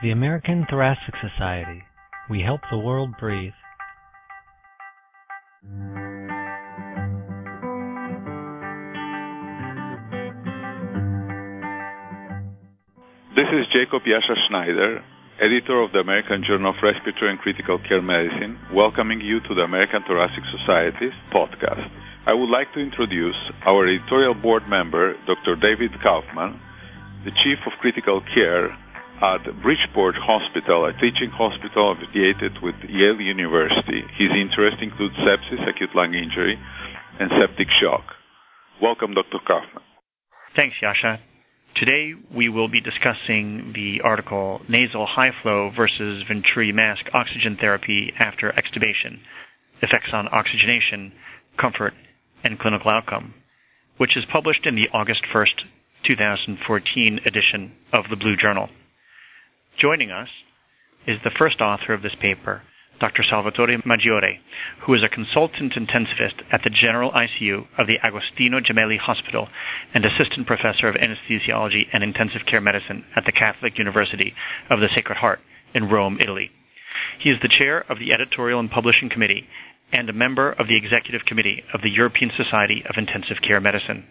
The American Thoracic Society. We help the world breathe. This is Jacob Yasha Schneider, editor of the American Journal of Respiratory and Critical Care Medicine, welcoming you to the American Thoracic Society's podcast. I would like to introduce our editorial board member, Dr. David Kaufman, the Chief of Critical Care at Bridgeport Hospital, a teaching hospital affiliated with Yale University. His interests include sepsis, acute lung injury, and septic shock. Welcome, Dr. Kaufman. Thanks, Yasha. Today we will be discussing the article Nasal High Flow versus Venturi Mask Oxygen Therapy After Extubation Effects on Oxygenation, Comfort, and Clinical Outcome, which is published in the August 1st, 2014 edition of the Blue Journal. Joining us is the first author of this paper, Dr. Salvatore Maggiore, who is a consultant intensivist at the General ICU of the Agostino Gemelli Hospital and assistant professor of anesthesiology and intensive care medicine at the Catholic University of the Sacred Heart in Rome, Italy. He is the chair of the editorial and publishing committee and a member of the executive committee of the European Society of Intensive Care Medicine.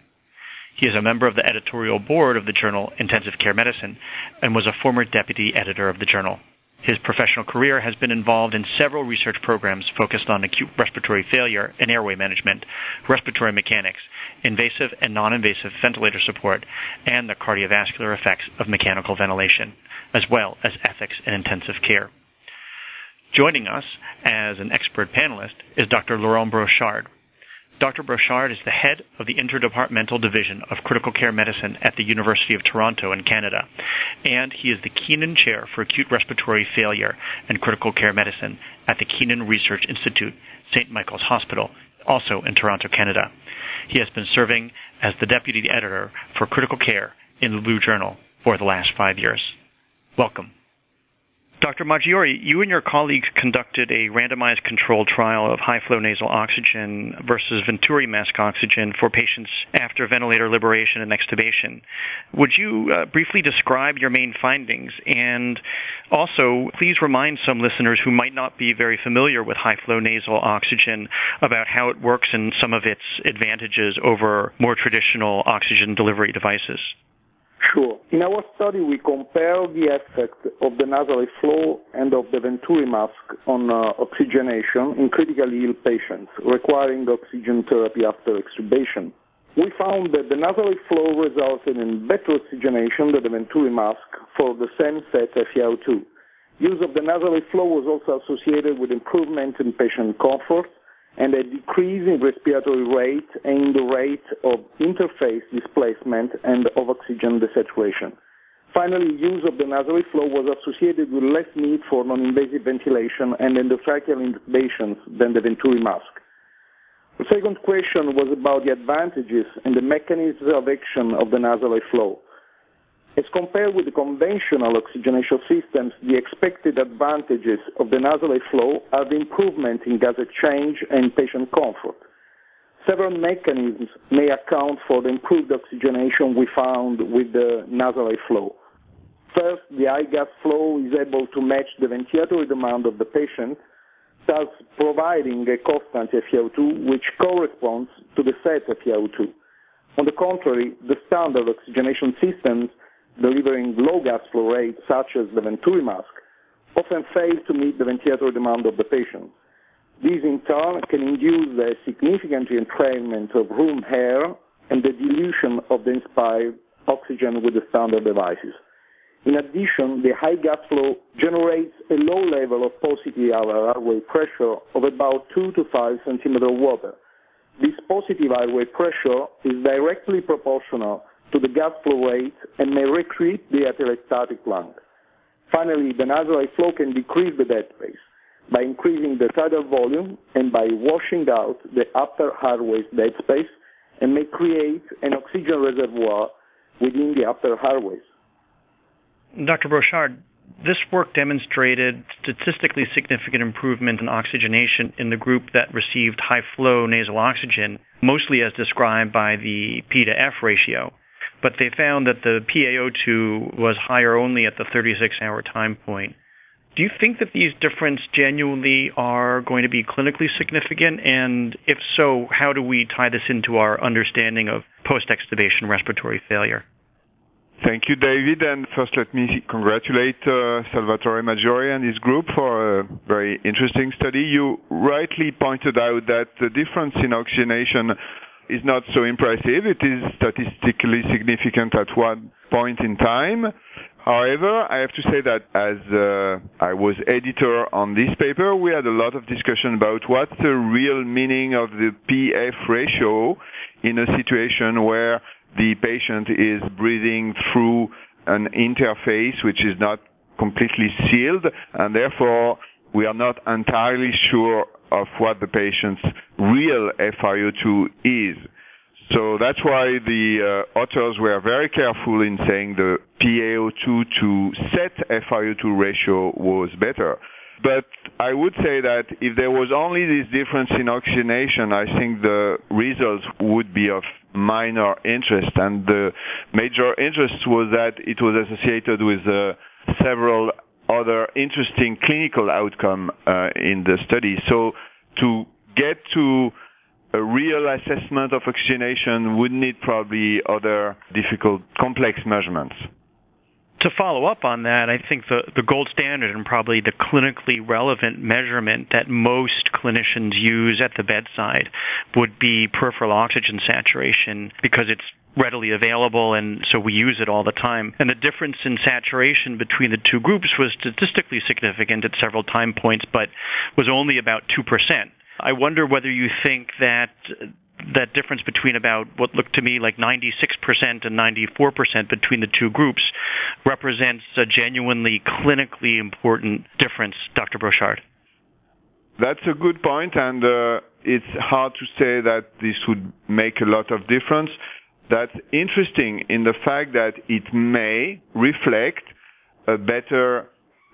He is a member of the editorial board of the journal Intensive Care Medicine and was a former deputy editor of the journal. His professional career has been involved in several research programs focused on acute respiratory failure and airway management, respiratory mechanics, invasive and non-invasive ventilator support, and the cardiovascular effects of mechanical ventilation, as well as ethics in intensive care. Joining us as an expert panelist is Dr. Laurent Brochard, Dr. Brochard is the head of the Interdepartmental Division of Critical Care Medicine at the University of Toronto in Canada, and he is the Keenan Chair for Acute Respiratory Failure and Critical Care Medicine at the Keenan Research Institute, St. Michael's Hospital, also in Toronto, Canada. He has been serving as the Deputy Editor for Critical Care in the Blue Journal for the last five years. Welcome. Dr. Maggiore, you and your colleagues conducted a randomized controlled trial of high flow nasal oxygen versus Venturi mask oxygen for patients after ventilator liberation and extubation. Would you uh, briefly describe your main findings? And also, please remind some listeners who might not be very familiar with high flow nasal oxygen about how it works and some of its advantages over more traditional oxygen delivery devices. Sure. In our study, we compare the effect of the nasal flow and of the Venturi mask on uh, oxygenation in critically ill patients requiring oxygen therapy after extubation. We found that the nasal flow resulted in better oxygenation than the Venturi mask for the same set FiO2. Use of the nasal flow was also associated with improvement in patient comfort and a decrease in respiratory rate and the rate of interface displacement and of oxygen desaturation. Finally, use of the nasal flow was associated with less need for non-invasive ventilation and endotracheal intubations than the Venturi mask. The second question was about the advantages and the mechanisms of action of the nasal flow. As compared with the conventional oxygenation systems, the expected advantages of the nasal flow are the improvement in gas exchange and patient comfort. Several mechanisms may account for the improved oxygenation we found with the nasal flow. First, the high gas flow is able to match the ventilatory demand of the patient, thus providing a constant FiO2 which corresponds to the set FiO2. On the contrary, the standard oxygenation systems delivering low gas flow rates, such as the Venturi mask, often fail to meet the ventilator demand of the patient. These, in turn, can induce a significant entrainment of room air and the dilution of the inspired oxygen with the standard devices. In addition, the high gas flow generates a low level of positive airway pressure of about 2 to 5 centimeter water. This positive airway pressure is directly proportional to the gas flow rate and may recreate the atelectatic lung. Finally, the nasal flow can decrease the dead space by increasing the tidal volume and by washing out the upper airways dead space and may create an oxygen reservoir within the upper airways. Dr. Brochard, this work demonstrated statistically significant improvement in oxygenation in the group that received high flow nasal oxygen, mostly as described by the P to F ratio. But they found that the PaO2 was higher only at the 36 hour time point. Do you think that these differences genuinely are going to be clinically significant? And if so, how do we tie this into our understanding of post extubation respiratory failure? Thank you, David. And first, let me congratulate uh, Salvatore Maggiore and his group for a very interesting study. You rightly pointed out that the difference in oxygenation is not so impressive. It is statistically significant at one point in time. However, I have to say that as uh, I was editor on this paper, we had a lot of discussion about what's the real meaning of the PF ratio in a situation where the patient is breathing through an interface which is not completely sealed, and therefore we are not entirely sure of what the patient's real FiO2 is. So that's why the uh, authors were very careful in saying the PaO2 to set FiO2 ratio was better. But I would say that if there was only this difference in oxygenation, I think the results would be of minor interest. And the major interest was that it was associated with uh, several other interesting clinical outcome uh, in the study. So to get to a real assessment of oxygenation would need probably other difficult complex measurements to follow up on that, I think the, the gold standard and probably the clinically relevant measurement that most clinicians use at the bedside would be peripheral oxygen saturation because it's readily available and so we use it all the time. And the difference in saturation between the two groups was statistically significant at several time points, but was only about 2%. I wonder whether you think that that difference between about what looked to me like 96% and 94% between the two groups represents a genuinely clinically important difference, Dr. Brochard. That's a good point, and uh, it's hard to say that this would make a lot of difference. That's interesting in the fact that it may reflect a better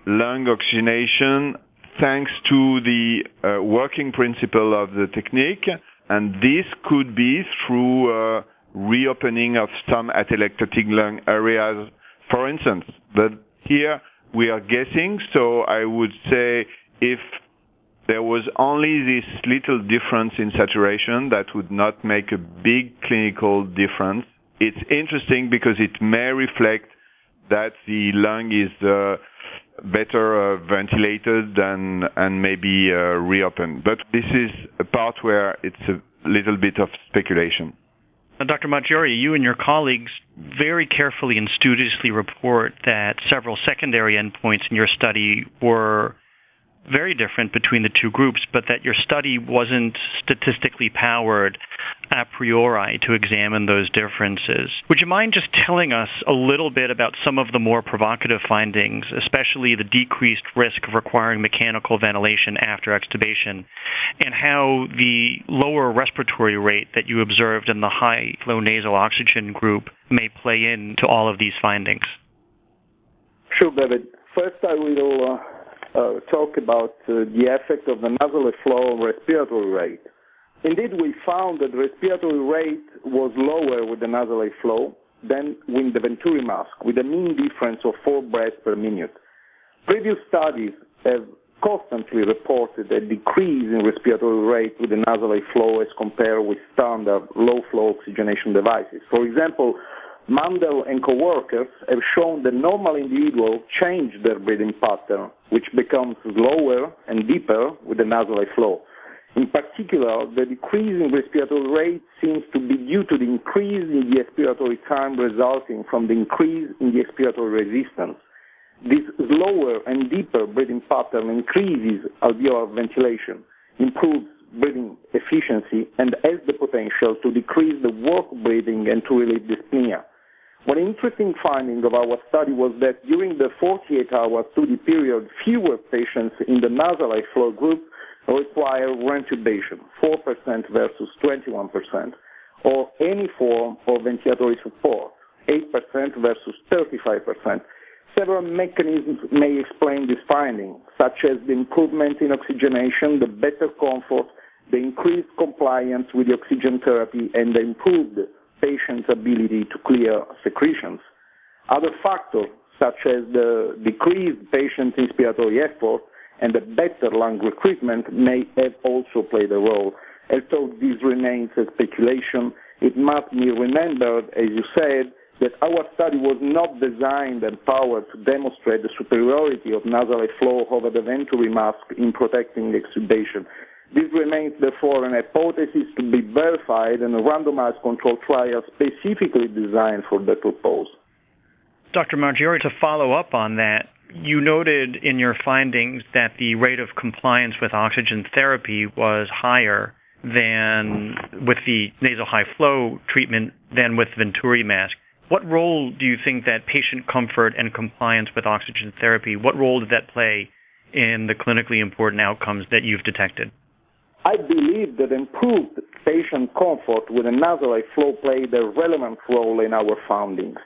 lung oxygenation thanks to the uh, working principle of the technique and this could be through uh, reopening of some atelectatic lung areas, for instance. But here we are guessing, so I would say if there was only this little difference in saturation that would not make a big clinical difference. It's interesting because it may reflect that the lung is uh, better uh, ventilated and maybe uh, reopened. But this is a part where it's a little bit of speculation. Dr. Maggiore, you and your colleagues very carefully and studiously report that several secondary endpoints in your study were very different between the two groups, but that your study wasn't statistically powered a priori to examine those differences. Would you mind just telling us a little bit about some of the more provocative findings, especially the decreased risk of requiring mechanical ventilation after extubation, and how the lower respiratory rate that you observed in the high flow nasal oxygen group may play into all of these findings? Sure, David. First, I will uh, talk about uh, the effect of the nasal flow on respiratory rate. Indeed, we found that respiratory rate was lower with the nasal flow than with the Venturi mask, with a mean difference of four breaths per minute. Previous studies have constantly reported a decrease in respiratory rate with the nasal flow as compared with standard low flow oxygenation devices. For example, Mündel and co-workers have shown that normal individuals change their breathing pattern, which becomes slower and deeper with the nasal flow. In particular, the decrease in respiratory rate seems to be due to the increase in the expiratory time resulting from the increase in the expiratory resistance. This slower and deeper breathing pattern increases alveolar ventilation, improves breathing efficiency, and has the potential to decrease the work breathing and to relieve dyspnea. One interesting finding of our study was that during the 48-hour study period, fewer patients in the nasal flow group require intubation, 4% versus 21%, or any form of ventilatory support, 8% versus 35%. Several mechanisms may explain this finding, such as the improvement in oxygenation, the better comfort, the increased compliance with the oxygen therapy, and the improved patient's ability to clear secretions. Other factors, such as the decreased patient's inspiratory effort and the better lung recruitment, may have also played a role. Although this remains a speculation, it must be remembered, as you said, that our study was not designed and powered to demonstrate the superiority of nasal flow over the venturi mask in protecting extubation. This remains, therefore, an hypothesis to be verified in a randomized controlled trial specifically designed for that purpose. Dr. Maggiore, to follow up on that, you noted in your findings that the rate of compliance with oxygen therapy was higher than with the nasal high flow treatment than with Venturi mask. What role do you think that patient comfort and compliance with oxygen therapy, what role did that play in the clinically important outcomes that you've detected? I believe that improved patient comfort with a nasal flow played a relevant role in our findings.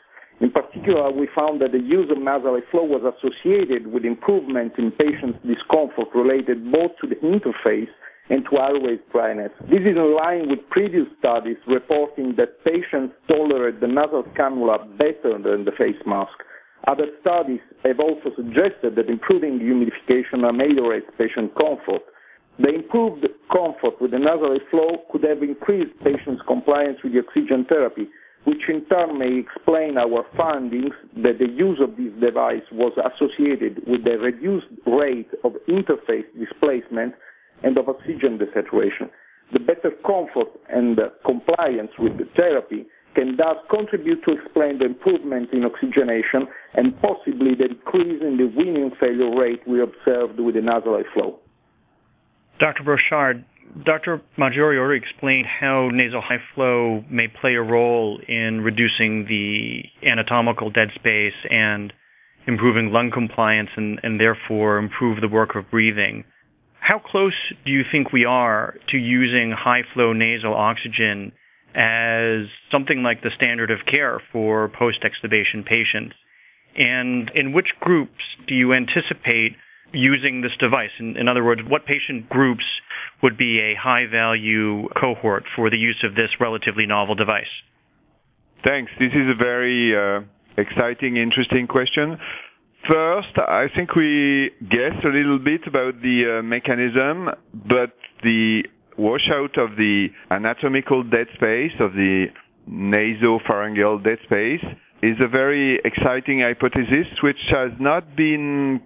In particular, we found that the use of nasal flow was associated with improvement in patients' discomfort related both to the interface and to airway dryness. This is in line with previous studies reporting that patients tolerate the nasal cannula better than the face mask. Other studies have also suggested that improving humidification ameliorates patient comfort. The improved comfort with the nasal flow could have increased patients' compliance with the oxygen therapy, which in turn may explain our findings that the use of this device was associated with a reduced rate of interface displacement and of oxygen desaturation. The better comfort and compliance with the therapy can thus contribute to explain the improvement in oxygenation and possibly the decrease in the weaning failure rate we observed with the nasal flow. Dr. Brochard, Dr. Maggiore already explained how nasal high flow may play a role in reducing the anatomical dead space and improving lung compliance and, and therefore improve the work of breathing. How close do you think we are to using high flow nasal oxygen as something like the standard of care for post extubation patients? And in which groups do you anticipate using this device? In, other words, what patient groups would be a high value cohort for the use of this relatively novel device? Thanks. This is a very uh, exciting, interesting question. First, I think we guessed a little bit about the uh, mechanism, but the washout of the anatomical dead space, of the nasopharyngeal dead space, is a very exciting hypothesis which has not been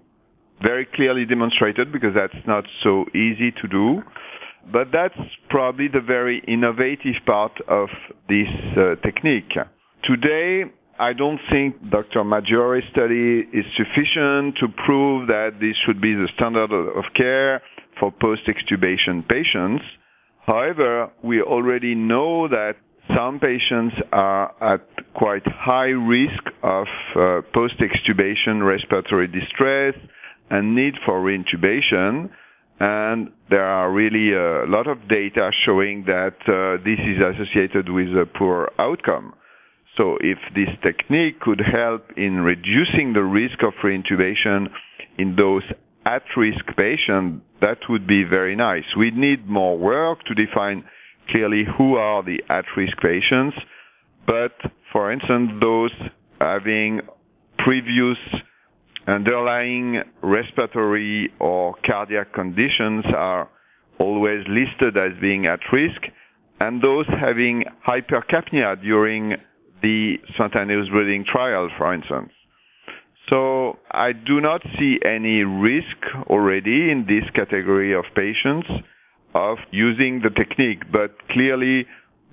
very clearly demonstrated because that's not so easy to do. But that's probably the very innovative part of this uh, technique. Today, I don't think Dr. Maggiore's study is sufficient to prove that this should be the standard of care for post-extubation patients. However, we already know that some patients are at quite high risk of uh, post-extubation respiratory distress and need for reintubation. And there are really a lot of data showing that uh, this is associated with a poor outcome. So if this technique could help in reducing the risk of reintubation in those at-risk patients, that would be very nice. We need more work to define clearly who are the at-risk patients, but for instance, those having previous underlying respiratory or cardiac conditions are always listed as being at risk, and those having hypercapnia during the spontaneous breathing trial, for instance. So I do not see any risk already in this category of patients of using the technique, but clearly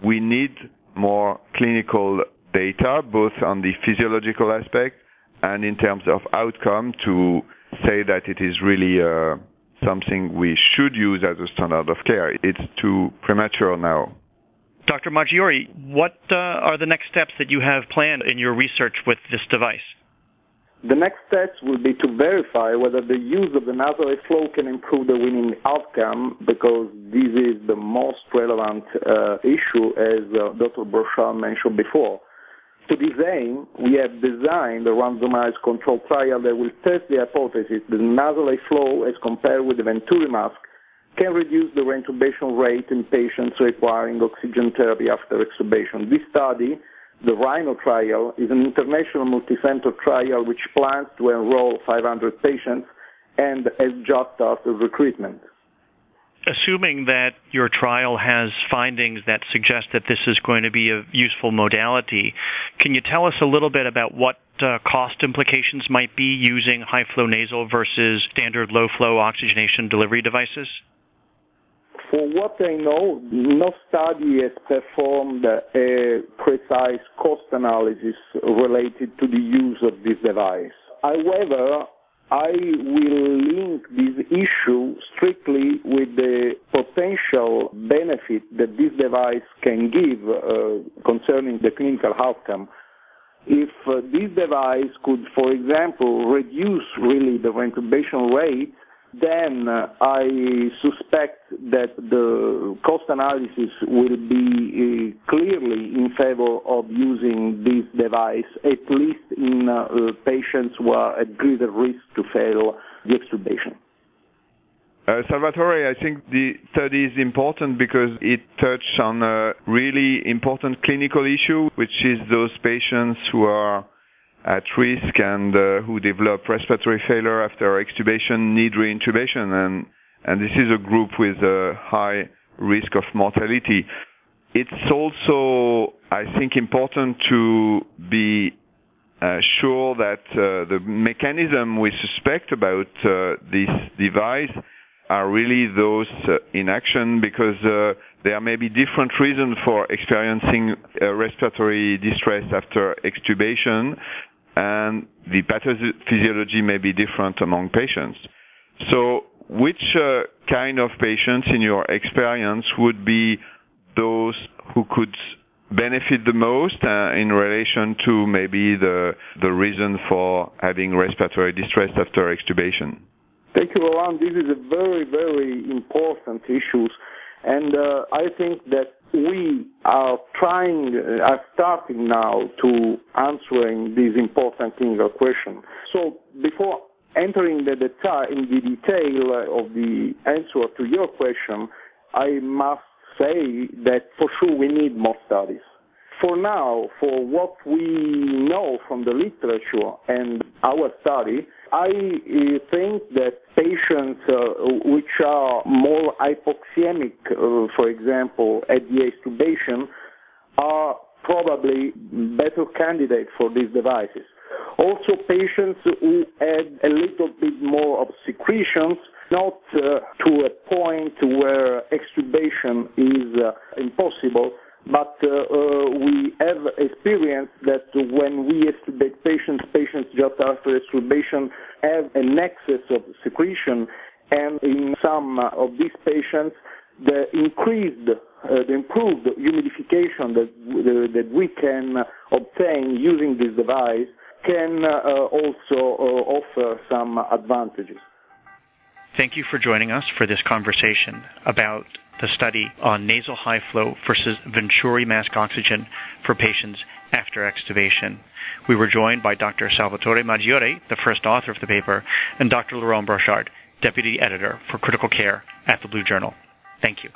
we need more clinical data, both on the physiological aspect and in terms of outcome to say that it is really uh, something we should use as a standard of care. It's too premature now. Dr. Maggiore, what uh, are the next steps that you have planned in your research with this device? The next steps will be to verify whether the use of the nasal flow can improve the weaning outcome because this is the most relevant uh, issue as uh, Dr. Brochard mentioned before. To this aim, we have designed a randomized control trial that will test the hypothesis that nasal flow as compared with the Venturi mask can reduce the reintubation rate in patients requiring oxygen therapy after extubation. This study, the Rhino trial, is an international multicenter trial which plans to enroll 500 patients and has just started recruitment. Assuming that your trial has findings that suggest that this is going to be a useful modality, can you tell us a little bit about what uh, cost implications might be using high flow nasal versus standard low flow oxygenation delivery devices? For what I know, no study has performed a precise cost analysis related to the use of this device. However, I will link this issue strictly with the potential benefit that this device can give uh, concerning the clinical outcome. If uh, this device could, for example, reduce really the intubation rate then I suspect that the cost analysis will be uh, clearly in favor of using this device, at least in uh, patients who are at greater risk to fail the extubation. Uh, Salvatore, I think the study is important because it touched on a really important clinical issue, which is those patients who are at risk and uh, who develop respiratory failure after extubation need reintubation, and and this is a group with a high risk of mortality. It's also, I think, important to be uh, sure that uh, the mechanism we suspect about uh, this device are really those uh, in action because uh, there may be different reasons for experiencing respiratory distress after extubation and the pathophysiology may be different among patients. So, which uh, kind of patients, in your experience, would be those who could benefit the most uh, in relation to maybe the the reason for having respiratory distress after extubation? Thank you, Laurent. This is a very, very important issue, and uh, I think that we are trying, are starting now to answering this important clinical question. So before entering the deta- in the detail of the answer to your question, I must say that for sure we need more studies. For now, for what we know from the literature and our study, I uh, think that patients uh, which are more hypoxemic, uh, for example, at the extubation, are probably better candidates for these devices. Also, patients who had a little bit more of secretions, not uh, to a point where extubation is uh, impossible, but uh, uh, we have experienced that when we extubate patients, patients just after extubation have an excess of secretion, and in some of these patients, the increased, uh, the improved humidification that we can obtain using this device can also offer some advantages. Thank you for joining us for this conversation about the study on nasal high flow versus Venturi mask oxygen for patients after extubation. We were joined by Dr. Salvatore Maggiore, the first author of the paper, and Dr. Laurent Brochard, deputy editor for critical care at the Blue Journal. Thank you.